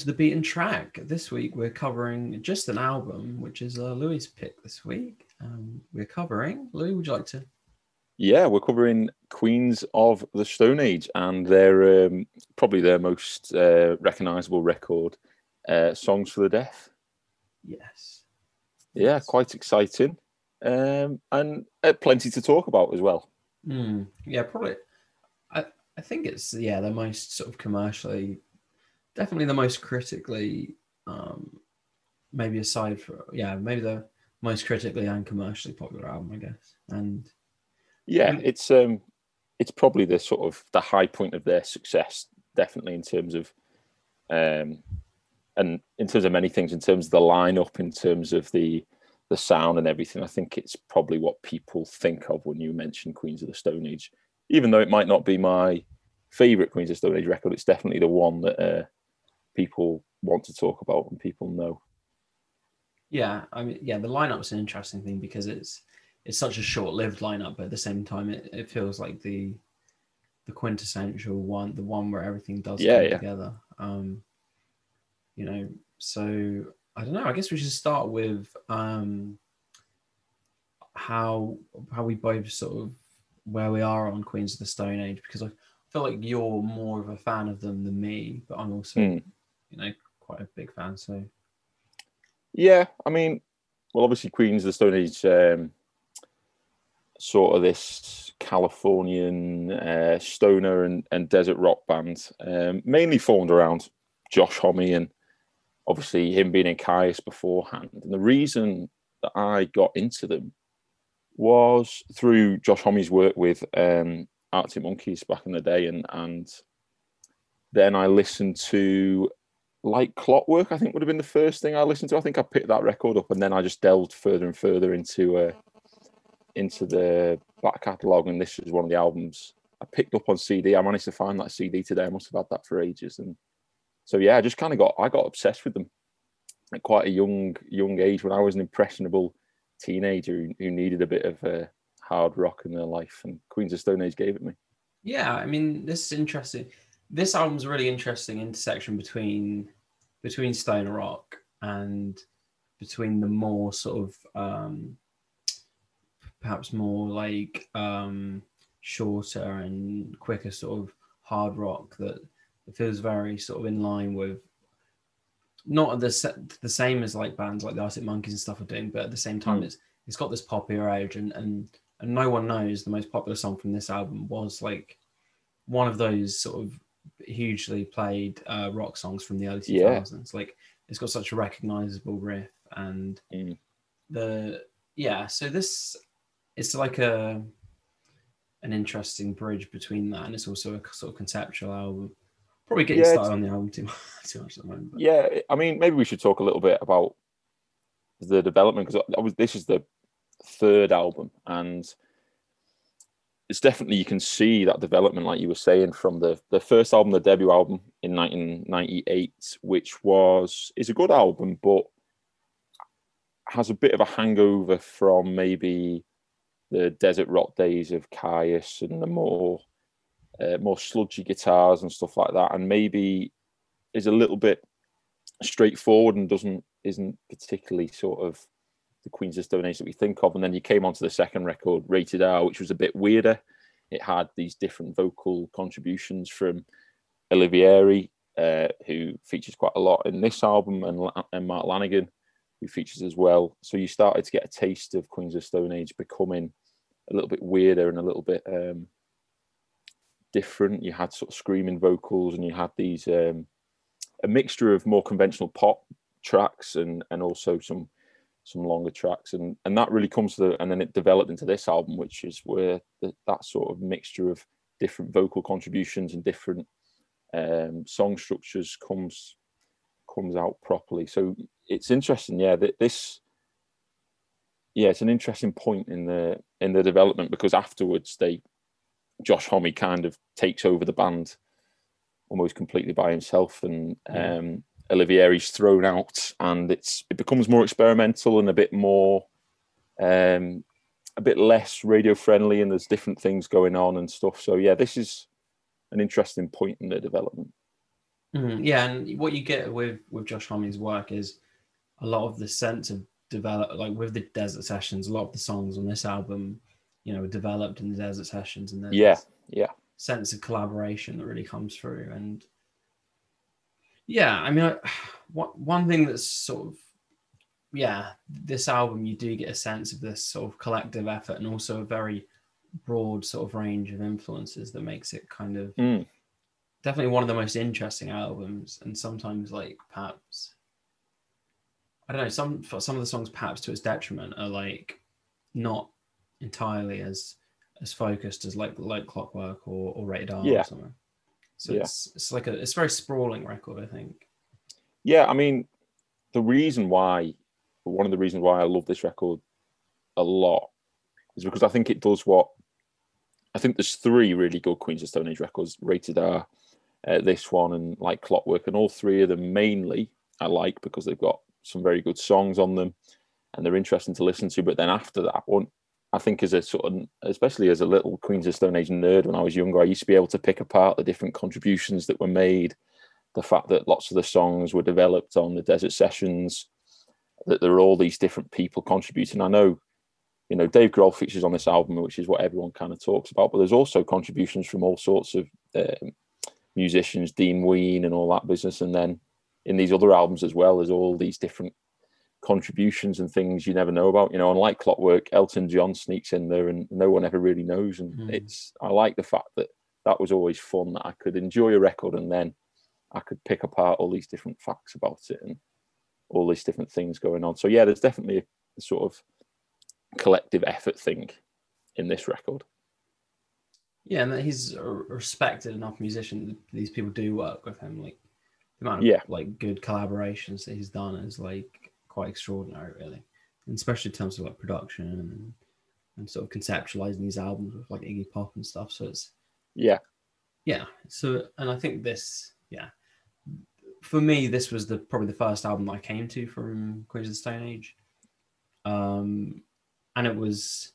to the Beaten Track. This week we're covering just an album, which is uh, Louis' pick this week. Um, we're covering, Louis, would you like to? Yeah, we're covering Queens of the Stone Age and their um, probably their most uh, recognizable record, uh, Songs for the Deaf. Yes. Yeah, Yes. quite exciting. Um, and uh, plenty to talk about as well. Hmm. yeah, probably. I, I think it's, yeah, the most sort of commercially, definitely the most critically, um, maybe aside for, yeah, maybe the most critically and commercially popular album, I guess. And Yeah, it's um, it's probably the sort of the high point of their success, definitely in terms of, um, and in terms of many things, in terms of the lineup, in terms of the the sound and everything. I think it's probably what people think of when you mention Queens of the Stone Age, even though it might not be my favorite Queens of the Stone Age record. It's definitely the one that uh, people want to talk about and people know. Yeah, I mean, yeah, the lineup's an interesting thing because it's it's such a short-lived lineup, but at the same time, it, it feels like the the quintessential one, the one where everything does Yeah, come yeah. together. Um, you know, so I don't know. I guess we should start with um, how how we both sort of where we are on Queens of the Stone Age because I feel like you're more of a fan of them than me, but I'm also Hmm. You know quite a big fan. So Yeah, I mean, well, obviously, Queens of the Stone Age, um, sort of this Californian uh, stoner and, and desert rock band, um, mainly formed around Josh Homme and obviously him being in Kyuss beforehand. And the reason that I got into them was through Josh Homme's work with um, Arctic Monkeys back in the day, and and then I listened to like Clockwork, I think would have been the first thing I listened to. I think I picked that record up, and then I just delved further and further into uh, into the back catalogue. And this is one of the albums I picked up on CD. I managed to find that CD today. I must have had that for ages, and so yeah, I just kind of got I got obsessed with them at quite a young young age when I was an impressionable teenager who, who needed a bit of uh, hard rock in their life, and Queens of Stone Age gave it me. Yeah, I mean, this is interesting. This album's a really interesting intersection between between stoner rock and between the more sort of um, perhaps more like um, shorter and quicker sort of hard rock that feels very sort of in line with not the the same as like bands like the Arctic Monkeys and stuff are doing, but at the same time, Mm. it's it's got this popular edge, and and and no one knows the most popular song from this album was like one of those sort of hugely played uh, rock songs from the early Yeah. 2000s. Like it's got such a recognizable riff, and Mm. the yeah. So this it's like a an interesting bridge between that, and it's also a sort of conceptual album. Probably getting Yeah, started on the album too much, too much at the moment. but- Yeah, I mean, maybe we should talk a little bit about the development because I was this is the third album, and it's definitely you can see that development, like you were saying, from the the first album, the debut album in 1998, which was is a good album, but has a bit of a hangover from maybe the desert rock days of Kyuss and the more uh, more sludgy guitars and stuff like that, and maybe is a little bit straightforward and doesn't isn't particularly sort of the Queens of Stone Age that we think of. And then you came onto the second record, Rated R, which was a bit weirder. It had these different vocal contributions from Oliveri, uh, who features quite a lot in this album, and, and Mark Lanegan, who features as well. So you started to get a taste of Queens of Stone Age becoming a little bit weirder and a little bit um, different. You had sort of screaming vocals, and you had these um, a mixture of more conventional pop tracks and and also some some longer tracks, and and that really comes to the and then it developed into this album, which is where the, that sort of mixture of different vocal contributions and different um, song structures comes comes out properly. So it's interesting, yeah. That this, yeah, it's an interesting point in the in the development because afterwards they, Josh Homme kind of takes over the band almost completely by himself, and um, Oliveri's thrown out, and it's it becomes more experimental and a bit more. Um, a bit less radio friendly and there's different things going on and stuff so yeah this is an interesting point in the development Mm, yeah, and what you get with with Josh Homme's work is a lot of the sense of develop like with the desert sessions. A lot of the songs on this album, you know, were developed in the desert sessions, and there's Yeah, yeah, sense of collaboration that really comes through. And yeah, I mean, I, one one thing that's sort of yeah, this album you do get a sense of this sort of collective effort and also a very broad sort of range of influences that makes it kind of Mm. definitely one of the most interesting albums and sometimes like perhaps i don't know some some of the songs perhaps to its detriment are like not entirely as as focused as like like clockwork or, or rated r Yeah. or something so Yeah. it's it's like a it's a very sprawling record i think yeah. I mean, the reason why, one of the reasons why I love this record a lot, is because I think it does what. I think there's three really good Queens of Stone Age records rated R. Uh, this one and like Clockwork, and all three of them mainly I like because they've got some very good songs on them, and they're interesting to listen to. But then after that one, I think as a sort of, especially as a little Queens of Stone Age nerd when I was younger, I used to be able to pick apart the different contributions that were made, the fact that lots of the songs were developed on the Desert Sessions, that there are all these different people contributing. I know, you know, Dave Grohl features on this album, which is what everyone kind of talks about, but there's also contributions from all sorts of um, musicians, Dean Ween and all that business. And then in these other albums as well, there's all these different contributions and things you never know about. You know, unlike Clockwork, Elton John sneaks in there and no one ever really knows. And Mm. it's I like the fact that that was always fun that I could enjoy a record and then I could pick apart all these different facts about it and all these different things going on. So yeah, there's definitely a, sort of collective effort thing in this record. yeah and that he's a respected enough musician that these people do work with him like the amount of Yeah. like good collaborations that he's done is like quite extraordinary really. And especially in terms of like production and, and sort of conceptualizing these albums with like iggy pop and stuff. So it's Yeah, yeah. So and i think this yeah. For me this was the probably the first album i came to from queens of the stone age. Um and it was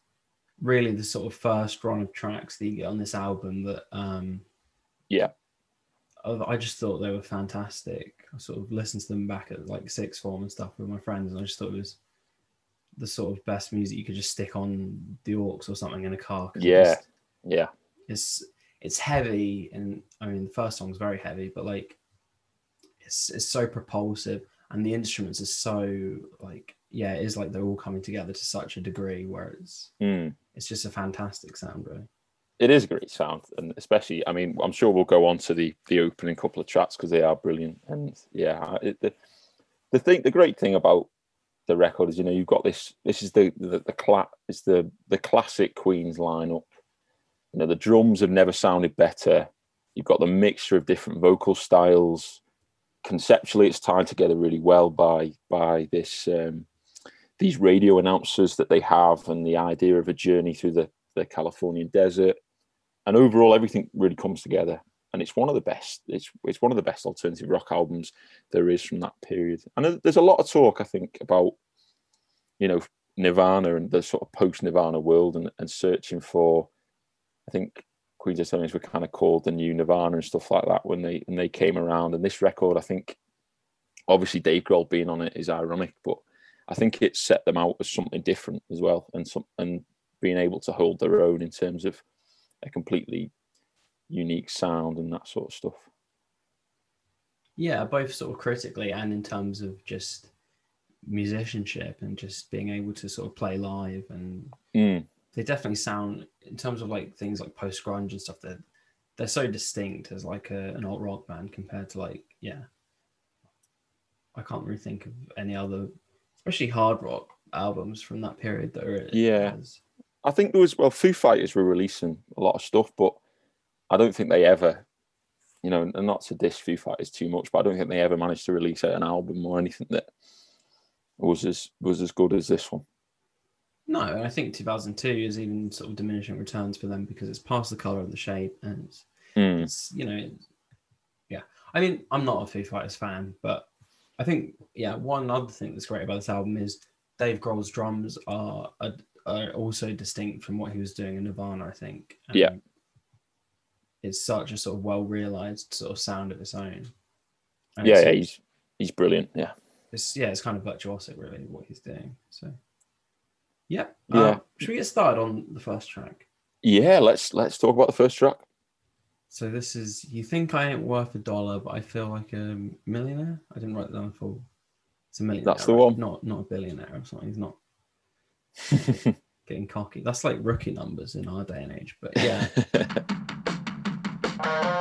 really the sort of first run of tracks that you get on this album that um Yeah. I just thought they were fantastic. I sort of listened to them back at like sixth form and stuff with my friends, and I just thought it was the sort of best music you could just stick on the aux or something in a car. Yeah. just- yeah, it's it's heavy and I mean the first song's very heavy, but like it's it's so propulsive and the instruments are so like yeah, it is like they're all coming together to such a degree where it's Mm. it's just a fantastic sound really. It is a great sound, and especially, I mean, I'm sure we'll go on to the the opening couple of tracks because they are brilliant. And yeah, it, the the thing, the great thing about the record is, you know, you've got this. This is the the the it's the the classic Queens lineup. You know, the drums have never sounded better. You've got the mixture of different vocal styles. Conceptually, it's tied together really well by by this um, these radio announcers that they have, and the idea of a journey through the the Californian desert and overall everything really comes together. And it's one of the best it's it's one of the best alternative rock albums there is from that period. And there's a lot of talk i think about you know nirvana and the sort of post nirvana world and, and searching for i think queens of Age were kind of called the new nirvana and stuff like that when they when they came around. And this record i think obviously dave grohl being on it is ironic but i think it set them out as something different as well and some and being able to hold their own in terms of a completely unique sound and that sort of stuff. Yeah, both sort of critically and in terms of just musicianship and just being able to sort of play live and Mm, they definitely sound in terms of like things like post grunge and stuff they're they're so distinct as like a, an alt rock band compared to like yeah i can't really think of any other especially hard rock albums from that period that are Yeah. as- I think there was well, Foo Fighters were releasing a lot of stuff, but I don't think they ever, you know, and not to diss Foo Fighters too much, but I don't think they ever managed to release an album or anything that was as was as good as this one. no and i think 2002 is even sort of diminishing returns for them because it's past the color of the shape and it's Mm, it's you know yeah i mean i'm not a foo fighters fan but i think yeah one other thing that's great about this album is dave grohl's drums are are, are also distinct from what he was doing in nirvana i think Yeah. it's such a sort of well realized sort of sound of its own And Yeah, it's, yeah, he's he's brilliant. Yeah. it's yeah, it's kind of virtuosic, really, what he's doing. So, yeah, Yeah. Um, should we get started on the first track? Yeah, let's let's talk about the first track. So this is "You Think I Ain't Worth a Dollar, but I Feel Like a Millionaire." I didn't write that down for. It's a millionaire. That's the right? one. Not not a billionaire or something. He's not getting cocky. That's like rookie numbers in our day and age. But yeah,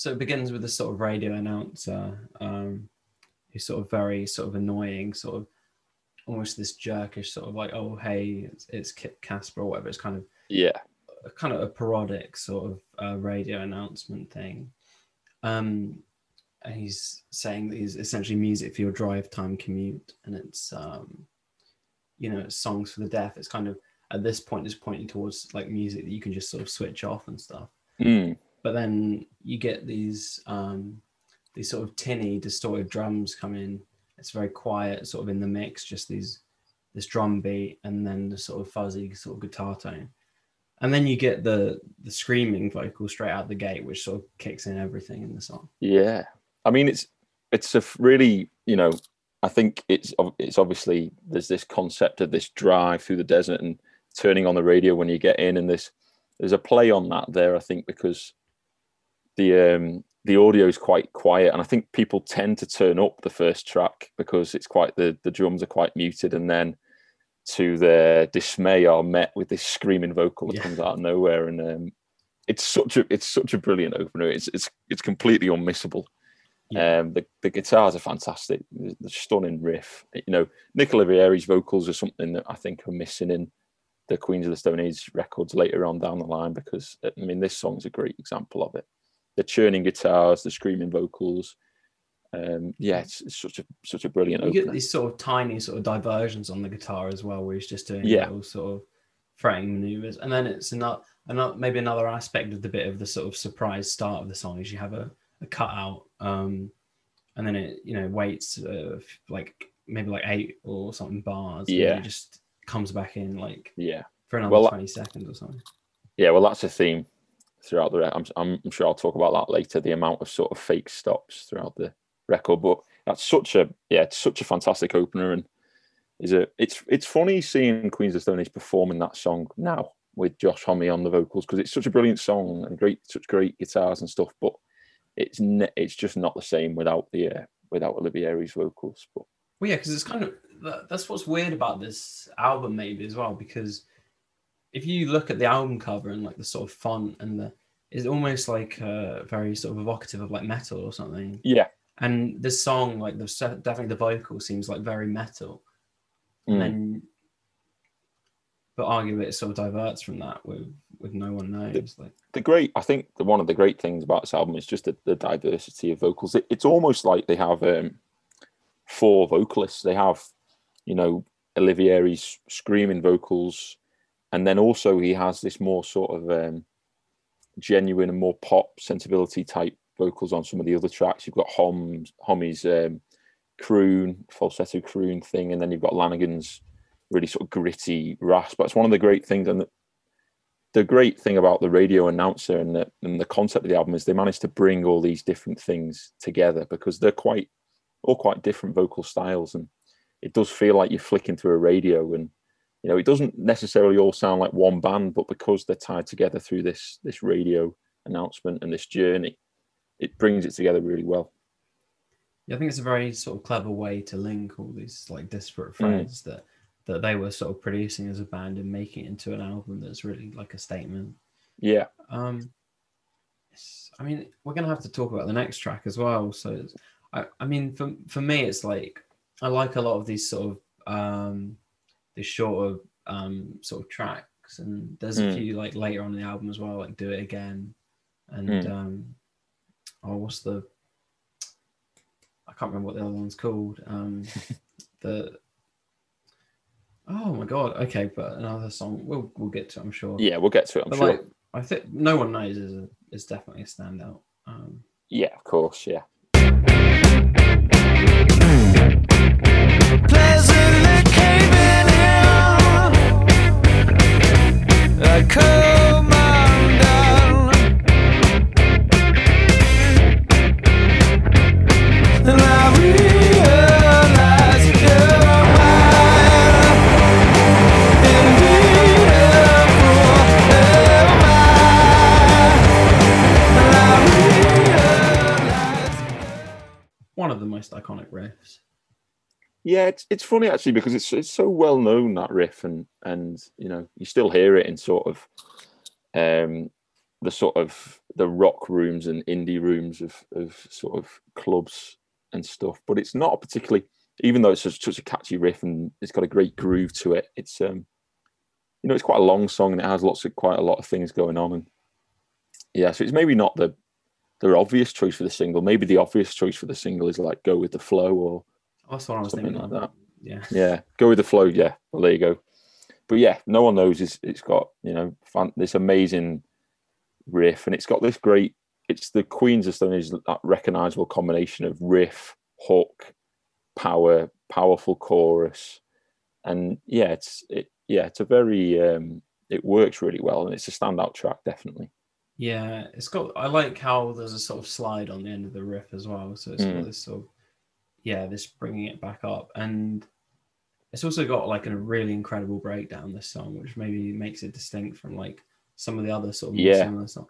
so it begins with this sort of radio announcer, um, who's sort of very sort of annoying, sort of almost this jerkish sort of like, oh hey, it's, it's Kip Kasper or whatever. It's kind of yeah. a kind of a parodic sort of uh, radio announcement thing. Um, and he's saying that he's essentially music for your drive time commute, and it's um, you know, it's songs for the deaf. It's kind of at this point is pointing towards like music that you can just sort of switch off and stuff Mm, but then you get these um these sort of tinny distorted drums come in it's very quiet sort of in the mix just these this drum beat and then the sort of fuzzy sort of guitar tone and then you get the the screaming vocal straight out the gate which sort of kicks in everything in the song yeah. I mean, it's it's a really you know. I think it's it's obviously there's this concept of this drive through the desert and turning on the radio when you get in, and this there's a play on that there. I think because the um the audio is quite quiet, and I think people tend to turn up the first track because it's quite the the drums are quite muted, and then to their dismay are met with this screaming vocal that Yeah. comes out of nowhere, and um, it's such a it's such a brilliant opener. It's it's it's completely unmissable. Yeah. Um, the the guitars are fantastic. The, the stunning riff. You know, Nick Oliveri's vocals are something that I think are missing in the Queens of the Stone Age records later on down the line because I mean this song's a great example of it. The churning guitars, the screaming vocals. Um, yeah, it's, it's such a such a brilliant you get these sort of tiny sort of diversions on the guitar as well where he's just doing Yeah. little sort of fretting maneuvers and then it's another, another maybe another aspect of the bit of the sort of surprise start of the song is you have a, a cutout um and then it you know waits uh, like maybe like eight or something bars and Yeah. it just comes back in like Yeah, for another Well, 20 seconds or something yeah. Well, that's a theme throughout the. I'm, I'm sure I'll talk about that later. The amount of sort of fake stops throughout the record, but that's such a yeah, it's such a fantastic opener, and is a it's it's funny seeing Queens of Stone Age performing that song now with Josh Homme on the vocals because it's such a brilliant song and great such great guitars and stuff, but it's ne- it's just not the same without the uh, without Oliveri's vocals. But Well, yeah, because it's kind of that's what's weird about this album, maybe as well. Because if you look at the album cover and like the sort of font and the, it's almost like uh, very sort of evocative of like metal or something. yeah, And this song, like the definitely the vocal seems like very metal, and mm, then but arguably it sort of diverts from that with with no one knows. Like the great I think the, one of the great things about this album is just the, the diversity of vocals. It, it's almost like they have um, four vocalists. They have, you know, Oliveri's screaming vocals, and then also he has this more sort of um, genuine and more pop sensibility type vocals on some of the other tracks. You've got Hom's Homme's um, croon, falsetto croon thing, and then you've got Lanegan's really sort of gritty rasp. But it's one of the great things, and the, the great thing about the radio announcer and the, and the concept of the album is they managed to bring all these different things together because they're quite all quite different vocal styles and it does feel like you're flicking through a radio and you know it doesn't necessarily all sound like one band but because they're tied together through this this radio announcement and this journey it brings it together really well yeah, I think it's a very sort of clever way to link all these like disparate Mm. that that they were sort of producing as a band and making it into an album that's really like a statement. yeah Um, I mean, we're gonna have to talk about the next track as well. So, it's, I, I mean, for for me, it's like I like a lot of these sort of um, these shorter um sort of tracks, and there's a Mm. few like later on in the album as well, like "Do It Again," and Mm. um, oh, what's the I can't remember what the other one's called. Um, the oh my god, okay, but another song we'll we'll get to, I'm sure. Yeah, we'll get to it. I'm but sure. like I think no one knows is a, is definitely a standout. Um, yeah, of course. Yeah. Pleasantly one of the most iconic riffs. Yeah, it's it's funny actually because it's it's so well known that riff and and you know you still hear it in sort of um the sort of the rock rooms and indie rooms of of sort of clubs and stuff, but it's not particularly even though it's such, such a catchy riff and it's got a great groove to it. It's um you know it's quite a long song and it has lots of quite a lot of things going on and yeah, so it's maybe not the the obvious choice for the single. Maybe the obvious choice for the single is like go with the flow or That's what I was Something thinking. like that. Yeah. yeah, go with the flow. Yeah, well, there you go. But yeah, no one knows it's, it's got you know fun, this amazing riff, and it's got this great. It's the Queens of Stone Age that recognizable combination of riff, hook, power, powerful chorus, and yeah, it's it yeah, it's a very um, it works really well, and it's a standout track definitely. Yeah, it's got. I like how there's a sort of slide on the end of the riff as well. So it's Mm. got this sort of, yeah, this bringing it back up, and it's also got like a really incredible breakdown. This song, which maybe makes it distinct from like some of the other sort of Yeah. similar songs.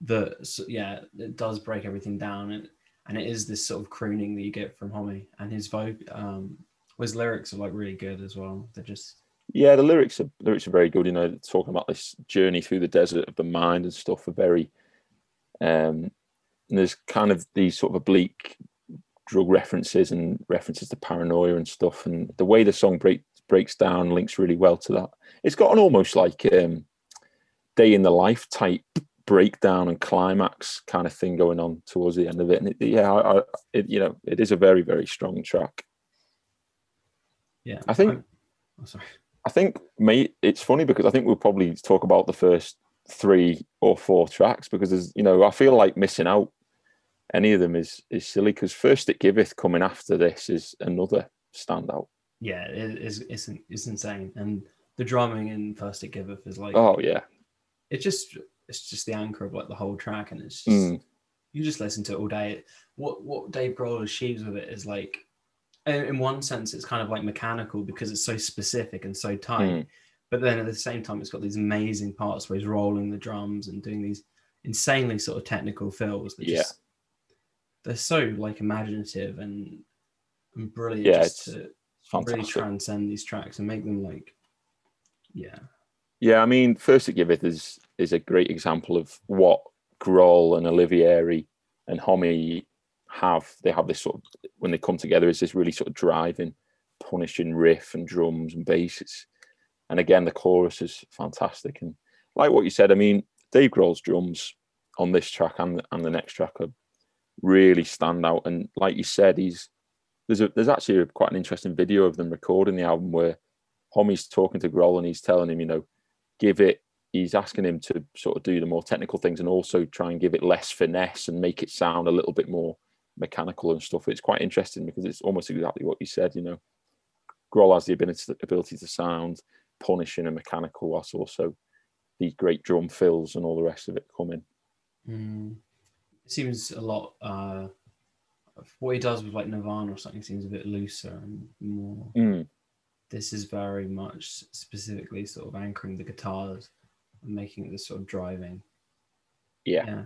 The so, yeah, it does break everything down, and and it is this sort of crooning that you get from Homme, and his vocal, um, his lyrics are like really good as well. They're just Yeah, the lyrics are lyrics are very good. You know, talking about this journey through the desert of the mind and stuff are very. Um, and there's kind of these sort of oblique drug references and references to paranoia and stuff, and the way the song break, breaks down links really well to that. It's got an almost like um, day in the life type breakdown and climax kind of thing going on towards the end of it. And it, yeah, I, I, it, you know, it is a very very strong track. yeah. I think- oh, sorry. I think, mate, it's funny because I think we'll probably talk about the first three or four tracks because there's, you know, I feel like missing out any of them is is silly because first it giveth coming after this is another standout. Yeah, it is. It's, it's insane, and the drumming in First It Giveth is like Oh yeah, it's just it's just the anchor of like the whole track, and it's just Mm. you just listen to it all day. What what Dave Grohl achieves with it is like, in one sense, it's kind of like mechanical because it's so specific and so tight. Mm. But then at the same time, it's got these amazing parts where he's rolling the drums and doing these insanely sort of technical fills. That Yeah. just, they're so like imaginative and and brilliant. Yeah, just to fantastic. really transcend these tracks and make them like, yeah, Yeah, I mean, First It Giveth is is a great example of what Grohl and Olivieri and Homme have. They have this sort of when they come together, is this really sort of driving, punishing riff and drums and bass. It's, and again, the chorus is fantastic. And like what you said, I mean, Dave Grohl's drums on this track and and the next track are really stand out. And like you said, he's there's a there's actually a, quite an interesting video of them recording the album where Homme's talking to Grohl and he's telling him, you know, give it. He's asking him to sort of do the more technical things and also try and give it less finesse and make it sound a little bit more mechanical and stuff. It's quite interesting because it's almost exactly what you said. You know, Grohl has the ability ability to sound punishing and mechanical, whilst also these great drum fills and all the rest of it coming. Mm. It seems a lot. Uh, what he does with like Nirvana or something seems a bit looser and more. Mm, This is very much specifically sort of anchoring the guitars and making it this sort of driving. yeah, Yeah,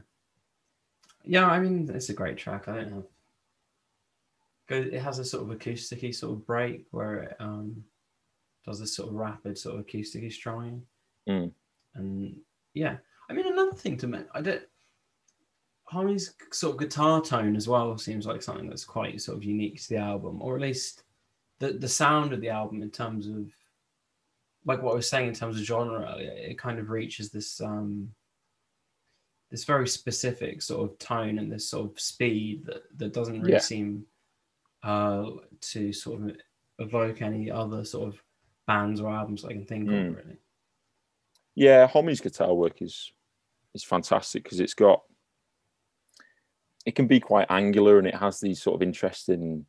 yeah. I mean, it's a great track. I don't have. It has a sort of acousticy sort of break where it um does this sort of rapid sort of acousticy strumming. Mm. And yeah, I mean another thing to mention, I did Harmony's sort of guitar tone as well seems like something that's quite sort of unique to the album, or at least the the sound of the album in terms of like what I was saying in terms of genre earlier, it kind of reaches this um this very specific sort of tone and this sort of speed that, that doesn't really Yeah. seem uh, to sort of evoke any other sort of bands or albums I can think Mm. of. Really, Yeah, Homme's guitar work is is fantastic because it's got it can be quite angular and it has these sort of interesting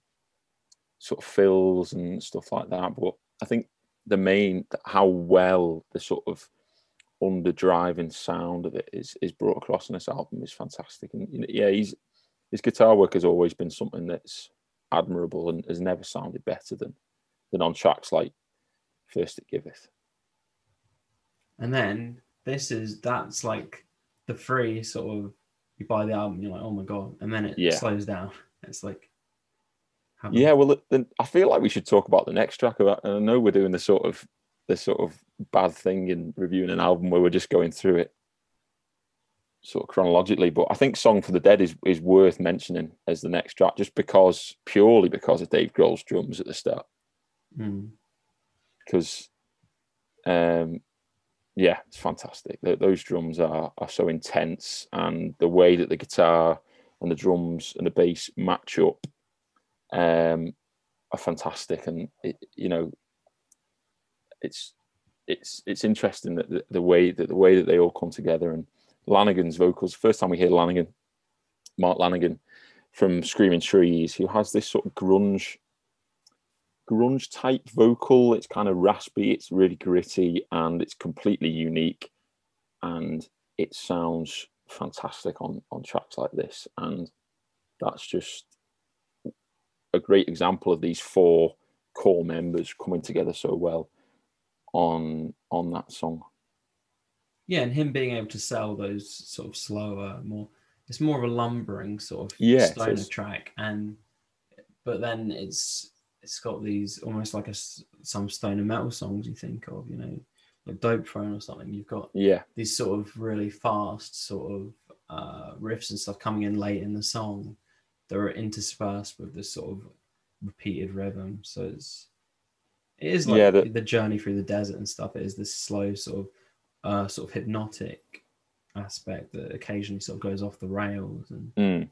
sort of fills and stuff like that. But I think the main how well the sort of underdriving sound of it is is brought across in this album is fantastic. And yeah, he's his guitar work has always been something that's admirable and has never sounded better than than on tracks like First It Giveth. and then this is that's like the free sort of you buy the album, you're like, oh my god, and then it Yeah. slows down. It's like, Yeah, well, then I feel like we should talk about the next track. About, and I know we're doing the sort of the sort of bad thing in reviewing an album where we're just going through it sort of chronologically. But I think "Song for the Dead" is is worth mentioning as the next track, just because purely because of Dave Grohl's drums at the start. Mm. Because, um, yeah, it's fantastic. Th- those drums are are so intense, and the way that the guitar and the drums and the bass match up um, are fantastic. And it, you know, it's it's it's interesting that the, the way that the way that they all come together and Lanegan's vocals. First time we hear Lanegan, Mark Lanegan from Screaming Trees, who has this sort of grunge grunge type vocal. It's kind of raspy, it's really gritty, and it's completely unique. And it sounds fantastic on on tracks like this. And that's just a great example of these four core members coming together so well on on that song. Yeah, and him being able to sell those sort of slower, more it's more of a lumbering sort of Yeah, stoner track, and but then it's it's got these almost like a some stoner metal songs you think of, you know, like Dopethrone or something. You've got Yeah, these sort of really fast sort of uh, riffs and stuff coming in late in the song that are interspersed with this sort of repeated rhythm. So it's it is like Yeah, the, the- journey through the desert and stuff. It is this slow sort of uh, sort of hypnotic aspect that occasionally sort of goes off the rails and Mm.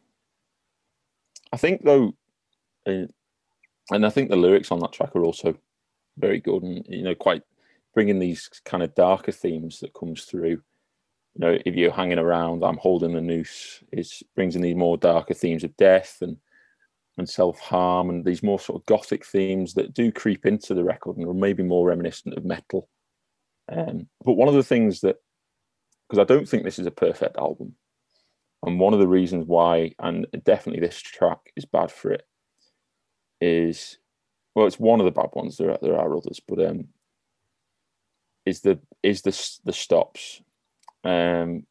I think though, uh, and I think the lyrics on that track are also very good, and you know, quite bringing these kind of darker themes that comes through. You know, if you're hanging around, I'm holding the noose. It brings in these more darker themes of death and and self harm, and these more sort of gothic themes that do creep into the record and are maybe more reminiscent of metal. Um, but one of the things that, because I don't think this is a perfect album, and one of the reasons why, and definitely this track is bad for it, is well, it's one of the bad ones. There are there are others, but um, is the is the the stops, um,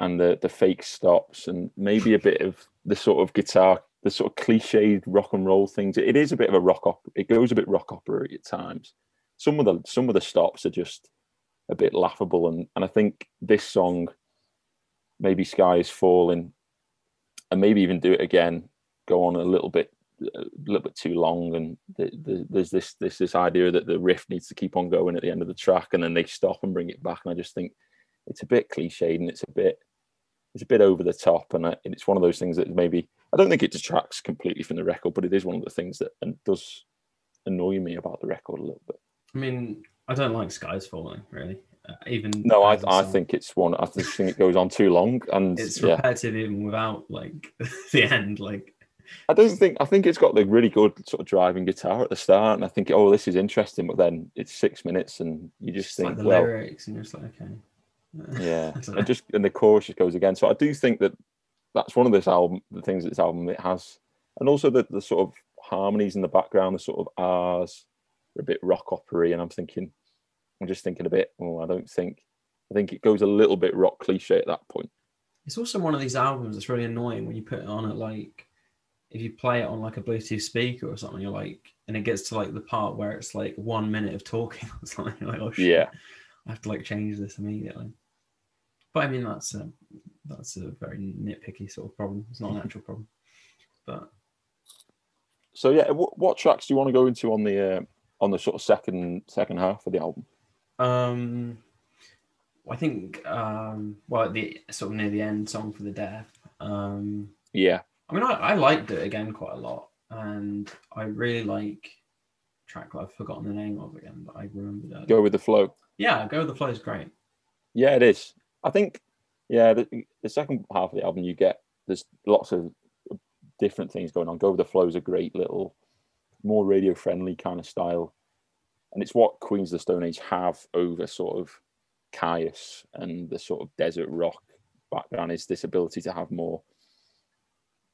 and the the fake stops, and maybe a bit of the sort of guitar, the sort of cliched rock and roll things. It is a bit of a rock opera. It goes a bit rock opera at times. Some of the some of the stops are just a bit laughable, and and I think this song maybe sky is falling and maybe even do it again go on a little bit a little bit too long and the, the, there's this this this idea that the riff needs to keep on going at the end of the track and then they stop and bring it back and i just think it's a bit cliched and it's a bit it's a bit over the top and, I, it's one of those things that maybe i don't think it detracts completely from the record but it is one of the things that and does annoy me about the record a little bit I mean I don't like Skies Falling really. Uh, even no i i think it's one i just think it goes on too long and it's yeah repetitive even without like the end. Like I don't think I think it's got the really good sort of driving guitar at the start, and I think oh this is interesting, but then it's six minutes, and you just it's think like the well lyrics and you're just like okay. yeah, I don't know. and just and the chorus just goes again. So I do think that that's one of this album, the things that this album it has, and also the the sort of harmonies in the background, the sort of R's, are a bit rock opery, and I'm thinking, I'm just thinking a bit. Oh, I don't think, I think it goes a little bit rock cliche at that point. It's also one of these albums that's really annoying when you put it on at like if you play it on like a Bluetooth speaker or something, you're like and it gets to like the part where it's like one minute of talking or something. You're like, oh shit, Yeah, I have to like change this immediately. But I mean that's a that's a very nitpicky sort of problem. It's not an actual problem. But So yeah, what, what tracks do you want to go into on the uh, on the sort of second second half of the album? um I think um well at the sort of near the end, Song for the Death. Um Yeah, I mean I, I liked it again quite a lot. and I really like track that I've forgotten the name of again, but I remember that. Go with the flow. Yeah, Go with the Flow is great. Yeah, it is. I think, yeah, the, the second half of the album, you get there's lots of different things going on. Go with the Flow is a great little, more radio friendly kind of style, and it's what Queens of the Stone Age have over sort of Kyuss and the sort of desert rock background is this ability to have more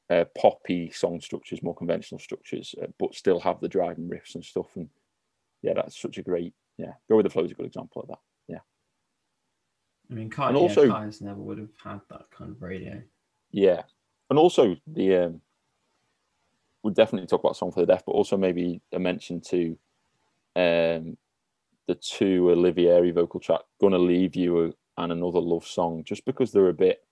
uh, poppy song structures, more conventional structures, uh, but still have the driving riffs and stuff. And yeah, that's such a great yeah. Go with the Flow is a good example of that. Yeah. I mean, Kai, And yeah, also- Kyuss never would have had that kind of radio. Yeah, and also the um, we'll definitely talk about "Song for the Deaf," but also maybe a mention to um, the two Oliveri vocal track "Gonna Leave You" and another love song, just because they're a bit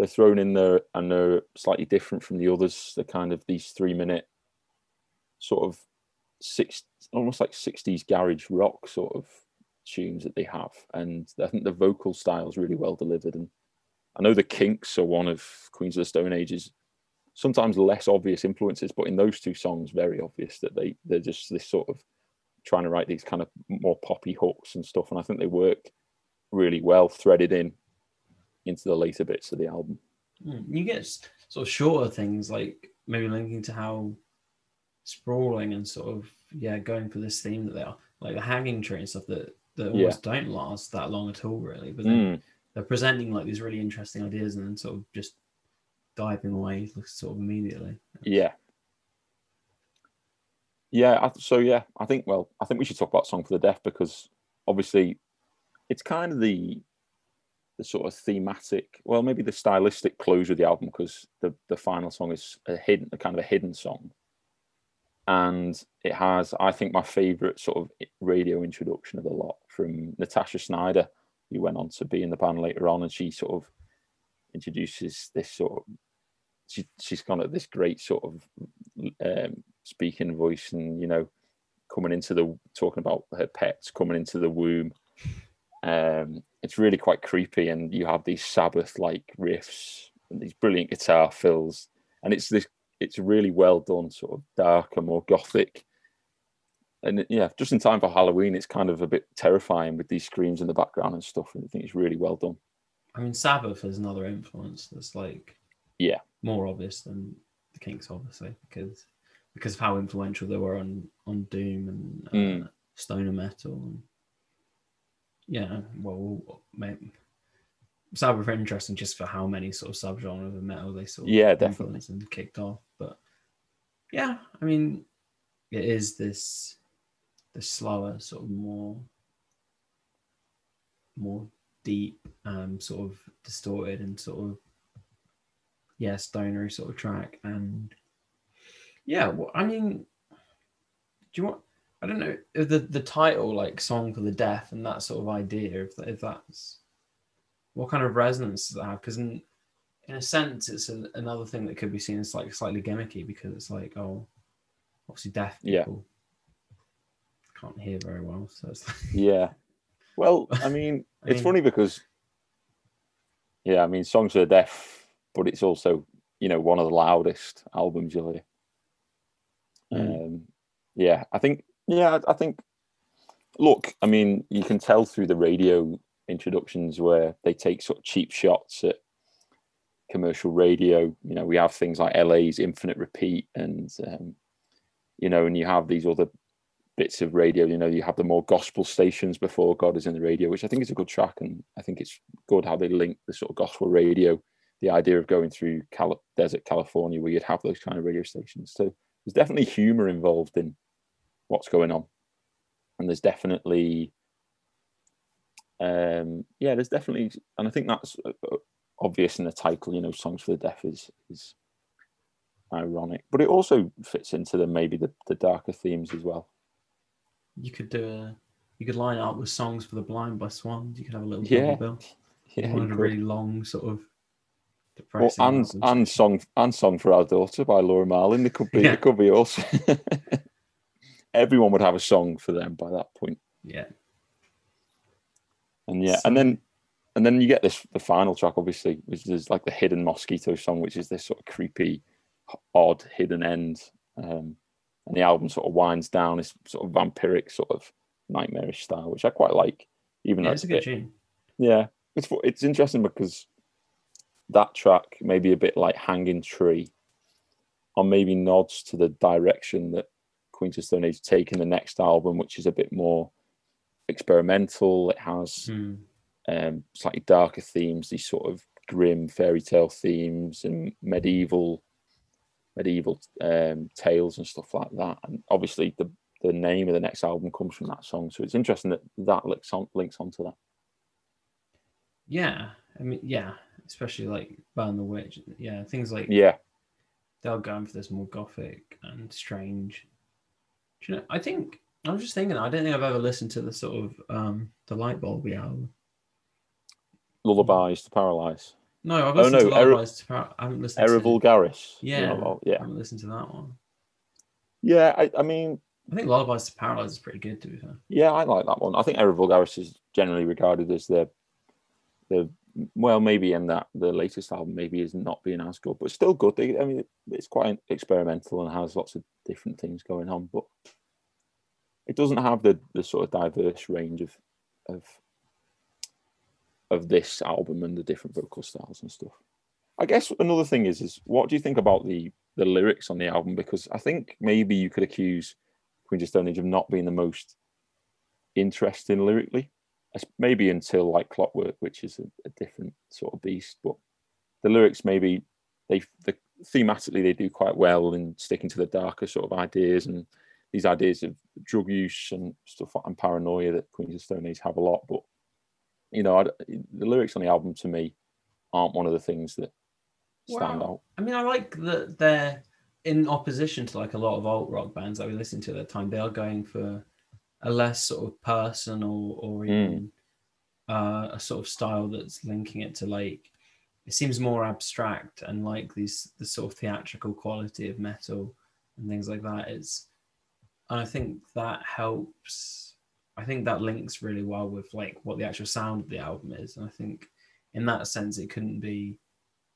they're thrown in there and they're slightly different from the others. They're kind of these three minute sort of six, almost like sixties garage rock sort of tunes that they have, and I think the vocal style is really well delivered and. I know the Kinks are one of Queens of the Stone Age's sometimes less obvious influences, but in those two songs, very obvious that they they're just this sort of trying to write these kind of more poppy hooks and stuff, and I think they work really well threaded in into the later bits of the album. Mm, You get sort of shorter things like maybe linking to how sprawling and sort of yeah going for this theme that they are, like the hanging tree and stuff that that Yeah. don't last that long at all, really. But then Mm, they're presenting like these really interesting ideas and then sort of just diving away sort of immediately. yeah. Yeah, I, so yeah, I think well, I think we should talk about "Song for the Deaf" because obviously, it's kind of the the sort of thematic, well, maybe the stylistic clues of the album because the the final song is a hidden, a kind of a hidden song, and it has, I think, my favorite sort of radio introduction of the lot from Natasha Shneider, who went on to be in the band later on, and she sort of introduces this sort of she she's got this great sort of um, speaking voice, and you know, coming into the talking about her pets coming into the womb. Um, it's really quite creepy, and you have these Sabbath like riffs and these brilliant guitar fills, and it's this it's really well done, sort of darker, more gothic. And yeah, just in time for Halloween, it's kind of a bit terrifying with these screams in the background and stuff. And I think it's really well done. I mean, Sabbath is another influence that's like Yeah. more obvious than the Kinks, obviously, because because of how influential they were on on doom and uh, Mm. stoner metal. And, yeah, well, maybe, Sabbath are interesting just for how many sort of subgenres of metal they sort of Yeah, definitely. and kicked off. But yeah, I mean, it is this the slower, sort of more more deep, um, sort of distorted and sort of yeah, stonery sort of track. And yeah, well, I mean, do you want? I don't know the the title like "Song for the Deaf" and that sort of idea. If if that's what kind of resonance does that have? Because in in a sense, it's an, another thing that could be seen as like slightly gimmicky because it's like oh, obviously deaf Yeah. people can't hear very well, so it's like, Yeah. Well, I mean, I it's mean- funny because, yeah, I mean, Songs for the Deaf, but it's also, you know, one of the loudest albums you'll hear. Mm. Um, yeah, I think, yeah, I think, look, I mean, you can tell through the radio introductions where they take sort of cheap shots at commercial radio. You know, we have things like LA's Infinite Repeat and, um, you know, and you have these other bits of radio. You know, you have the more gospel stations before God is in the radio, which I think is a good track, and I think it's good how they link the sort of gospel radio, the idea of going through desert California, where you'd have those kind of radio stations. So there's definitely humor involved in what's going on, and there's definitely, um, yeah, there's definitely, and I think that's uh, uh, obvious in the title. You know, songs for the deaf is is ironic, but it also fits into the maybe the, the darker themes as well. you could do a you could line up with songs for the blind by Swans. You could have a little Yeah, bill. Yeah, wanted a really long sort of Well, and and song and song for our daughter by Laura Marling. It could be Yeah. it could be us. Everyone would have a song for them by that point. yeah, And yeah, So- and then and then you get this the final track, obviously, which is like the hidden mosquito song, which is this sort of creepy, odd hidden end. Um, and the album sort of winds down this sort of vampiric, sort of nightmarish style, which I quite like. Even Yeah, though it's a bit- good tune. yeah, it's it's interesting because that track may be a bit like Hanging Tree, or maybe nods to the direction that Queens of Stone Age take in the next album, which is a bit more experimental. It has Hmm. um, slightly darker themes, these sort of grim fairy tale themes and medieval medieval um, tales and stuff like that. And obviously, the the name of the next album comes from that song, so it's interesting that that links on links onto that. Yeah, I mean, yeah, especially like Burn the Witch. Yeah, things like Yeah, they're going for this more gothic and strange. Do you know? I think I was just thinking. I don't think I've ever listened to the sort of um the Light Bulby album. Lullabies to Paralyze. No, I've Oh, listened no, to Lullabies to Par- I haven't listened Era to. Vulgaris. Yeah. Lullaby, I haven't listened to that one. yeah. I, I mean, I think Lullabies to Paralyze is pretty good to be fair. yeah, I like that one. I think Era Vulgaris is generally regarded as the the well, maybe in that the latest album maybe is not being as good, but still good. I mean, it's quite experimental and has lots of different things going on, but it doesn't have the the sort of diverse range of of of this album and the different vocal styles and stuff. I guess another thing is is what do you think about the the lyrics on the album? Because I think maybe you could accuse Queens of Stone Age of not being the most interesting lyrically. Maybe until like Clockwork, which is a, a different sort of beast. But the lyrics maybe they the, thematically they do quite well in sticking to the darker sort of ideas and these ideas of drug use and stuff and paranoia that Queens of Stone Age have a lot. But you know, I the lyrics on the album to me aren't one of the things that stand Wow. out. I mean, I like that they're in opposition to like a lot of alt rock bands that we listen to at that time. They are going for a less sort of personal or Hmm. even uh, a sort of style that's linking it to like it seems more abstract and like these the sort of theatrical quality of metal and things like that is and I think that helps I think that links really well with like what the actual sound of the album is and I think in that sense it couldn't be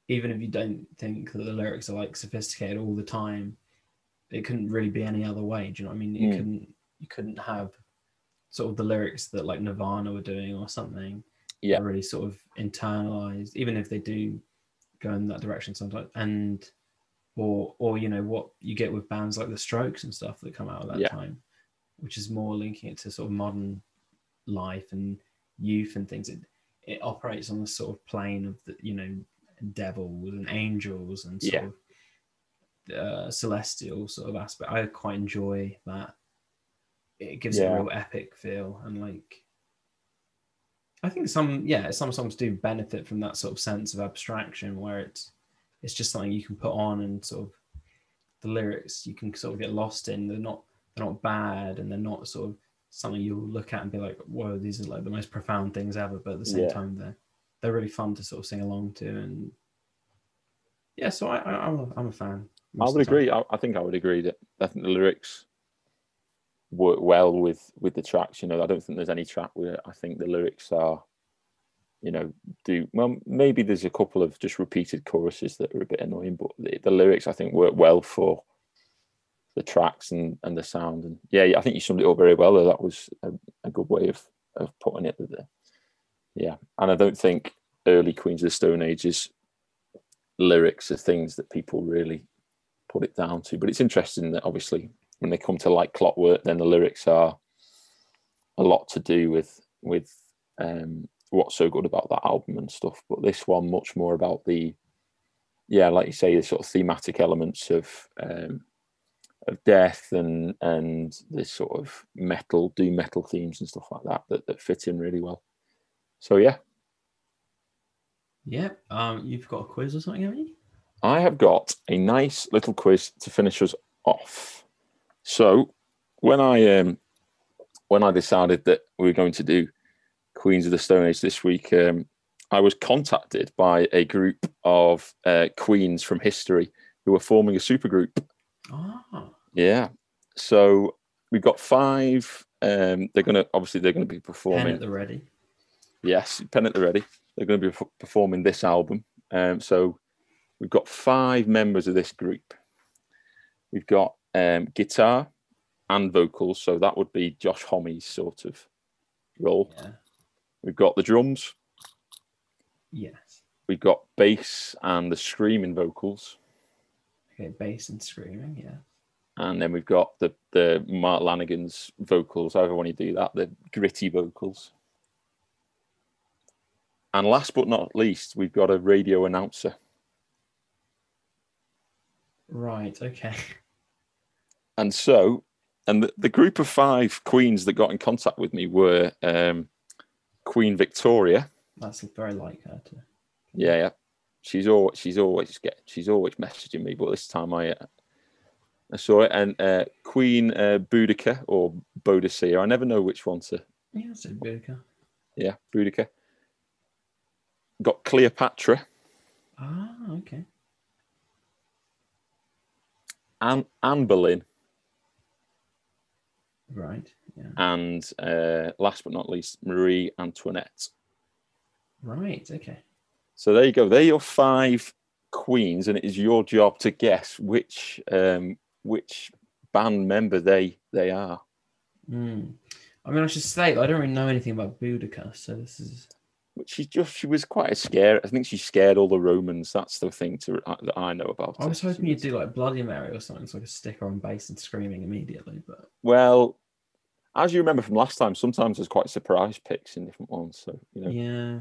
even if you don't think that the lyrics are like sophisticated all the time, it couldn't really be any other way. Do you know what I mean? it Mm. couldn't you couldn't have sort of the lyrics that like Nirvana were doing or something. Yeah. really sort of internalized, even if they do go in that direction sometimes. And or or you know what you get with bands like the Strokes and stuff that come out at that Yeah. time, which is more linking it to sort of modern life and youth and things. It it operates on the sort of plane of the you know devils and angels and sort Yeah. of uh, celestial sort of aspect. I quite enjoy that. It gives it a real epic feel and like. I think some yeah some songs do benefit from that sort of sense of abstraction where it's it's just something you can put on and sort of the lyrics you can sort of get lost in. They're not they're not bad and they're not sort of something you'll look at and be like, whoa, these are like the most profound things ever. But at the same Yeah. time, they're they're really fun to sort of sing along to. And yeah, so I, I I'm a, I'm a fan. I would of the time. agree. I, I think I would agree that I think the lyrics work well with with the tracks. You know, I don't think there's any track where I think the lyrics are, you know, do well. Maybe there's a couple of just repeated choruses that are a bit annoying, but the, the lyrics I think work well for the tracks and and the sound. And yeah, I think you summed it up very well. That was a, a good way of of putting it. There. Yeah, and I don't think early Queens of the Stone Age's lyrics are things that people really put it down to. But it's interesting that obviously when they come to like Clockwork, then the lyrics are a lot to do with with um, what's so good about that album and stuff. But this one, much more about the yeah, like you say, the sort of thematic elements of um, of death and and this sort of metal, do metal themes and stuff like that that, that fit in really well. So yeah, Yeah. Um, you've got a quiz or something, haven't you? I have got a nice little quiz to finish us off. So when I um when I decided that we were going to do Queens of the Stone Age this week, um, I was contacted by a group of uh, queens from history who were forming a supergroup. Ah, Yeah. So we've got five. Um, they're gonna obviously they're gonna be performing. pen at the ready. Yes, pen at the ready. They're going to be performing this album. Um, so we've got five members of this group. We've got um, guitar and vocals. So that would be Josh Homme's sort of role. Yeah. We've got the drums, Yes. we've got bass and the screaming vocals, Okay, bass and screaming. Yeah. and then we've got the the Mark Lanegan's vocals. However, when you do that, the gritty vocals. And last but not least, we've got a radio announcer. Right. Okay. And so, and the, the group of five queens that got in contact with me were um, Queen Victoria. That's very like her to. Yeah, yeah. She's always she's always get she's always messaging me, but this time I uh, I saw it. And uh, Queen uh, Boudica or Boadicea, I never know which one to. Yeah, a Boudica. Yeah, Boudica. Got Cleopatra Ah, okay. and Anne Boleyn, Right. Yeah. and uh, last but not least, Marie Antoinette. Right. Okay. So there you go. They're your five queens, and it is your job to guess which um, which band member they they are. Hmm. I mean, I should say I don't really know anything about Boudica, so this is. But she just she was quite a scare. I think she scared all the Romans. That's the thing to uh, that I know about. I was her. hoping you'd do like Bloody Mary or something, so I could stick her on bass and screaming immediately. But Well, as you remember from last time, sometimes there's quite surprise picks in different ones. So you know, yeah.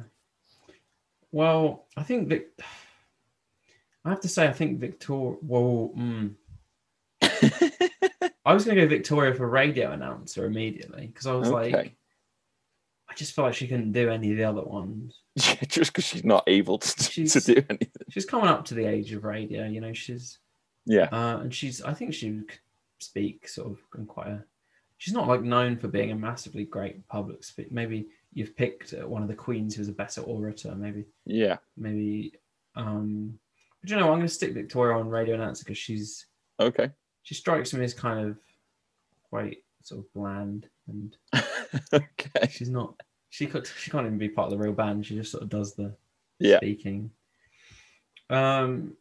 Well, I think Vic. I have to say, I think Victoria. Well, mm. I was going to go Victoria for radio announcer immediately because I was like, I just felt like she couldn't do any of the other ones. Yeah, just because she's not able to, to do anything. She's coming up to the age of radio, you know. She's Yeah, uh, and she's. I think she could speak sort of in quite a. She's not like known for being a massively great public speak. Maybe you've picked one of the queens who's a better orator. Maybe yeah. maybe. um But you know. I'm going to stick Victoria on radio announcer because she's Okay. she strikes me as kind of quite sort of bland and okay. she's not. She could. She can't even be part of the real band. She just sort of does the Yeah. speaking. Um,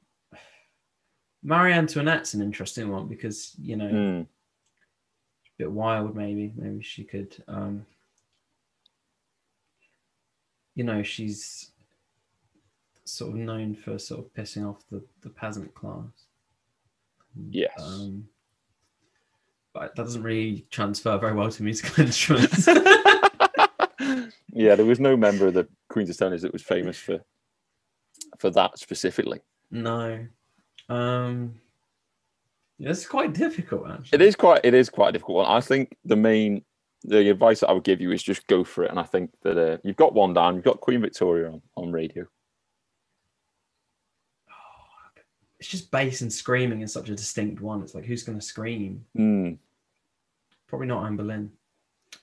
Marie Antoinette's an interesting one because you know Mm, bit wild. Maybe maybe she could. Um, you know, she's sort of known for sort of pissing off the the peasant class. Yes. Um, but that doesn't really transfer very well to musical instruments. yeah, there was no member of the Queens of Stone that was famous for for that specifically. No. Um it's quite difficult actually. It is quite it is quite a difficult one. I think the main the advice that I would give you is just go for it. And I think that uh, you've got one down. You've got Queen Victoria on, on radio. It's just bass and screaming is such a distinct one. It's like who's gonna scream? Mm, Probably not Anne Boleyn.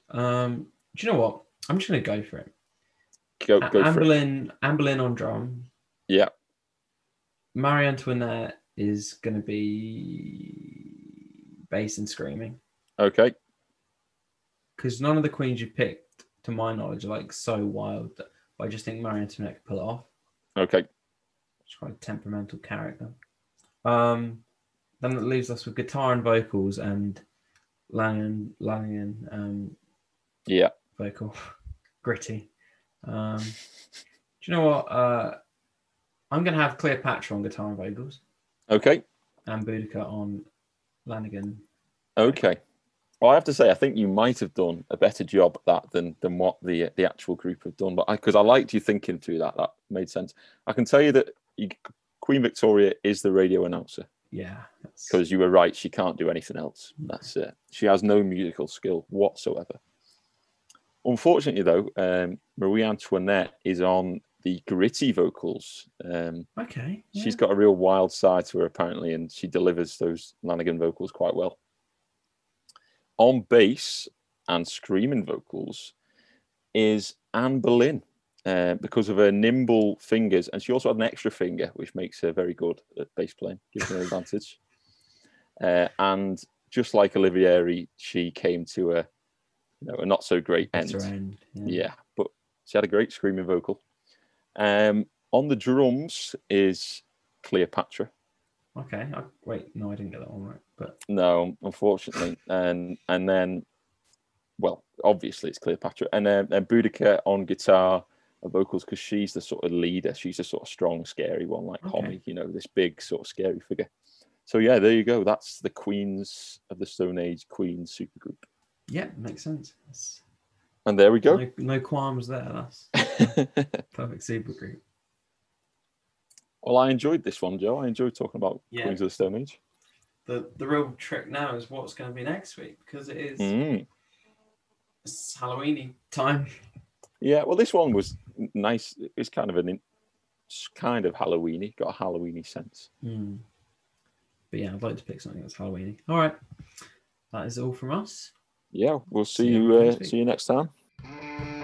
Um do you know what? I'm just gonna go for it. go go Anne for it. Boleyn, Anne Boleyn on drum. Yeah. Marie Antoinette is gonna be bass and screaming. Okay. Because none of the queens you picked, to my knowledge, are like so wild that I just think Marie Antoinette could pull it off. Okay. She's quite a temperamental character. Um, then that leaves us with guitar and vocals and Lanegan, Lanegan um, Yeah. vocal, gritty. Um, do you know what? Uh, I'm going to have Cleopatra on guitar and vocals Okay. and Boudica on Lanegan. Okay. Well, I have to say, I think you might have done a better job at that than than what the the actual group have done. But because I, liked you thinking through that, that made sense. I can tell you that you, Queen Victoria is the radio announcer Yeah. because you were right. She can't do anything else. That's it. She has no musical skill whatsoever. Unfortunately, though, um, Marie Antoinette is on the gritty vocals. Um, Okay. yeah. She's got a real wild side to her, apparently, and she delivers those Lanegan vocals quite well. On bass and screaming vocals is Anne Boleyn uh, because of her nimble fingers, and she also had an extra finger, which makes her very good at bass playing, gives her an advantage. Uh, and just like Oliveri, she came to a, you know, a not so great end. End. Yeah. Yeah, but she had a great screaming vocal. Um, on the drums is Cleopatra. Okay. I, wait, no, I didn't get that one right. but No, unfortunately, and and then, well, obviously it's Cleopatra, and then and Boudica on guitar and vocals because she's the sort of leader. She's a sort of strong, scary one, like Okay. Homme, you know, this big sort of scary figure. So yeah, there you go. That's the Queens of the Stone Age Queens supergroup, yeah, makes sense. That's, and there we go. no, no qualms there. That's perfect super group. well, I enjoyed this one, Joe. I enjoyed talking about Yeah. Queens of the Stone Age. The the real trick now is what's going to be next week because it is Mm. it's Halloweeny time. Yeah, well, this one was nice. It's kind of an it's kind of Halloweeny, got a Halloweeny sense. Hmm. But yeah, I'd like to pick something that's Halloweeny. All right, that is all from us. Yeah, we'll see See you you. Uh, see you next time. Mm-hmm.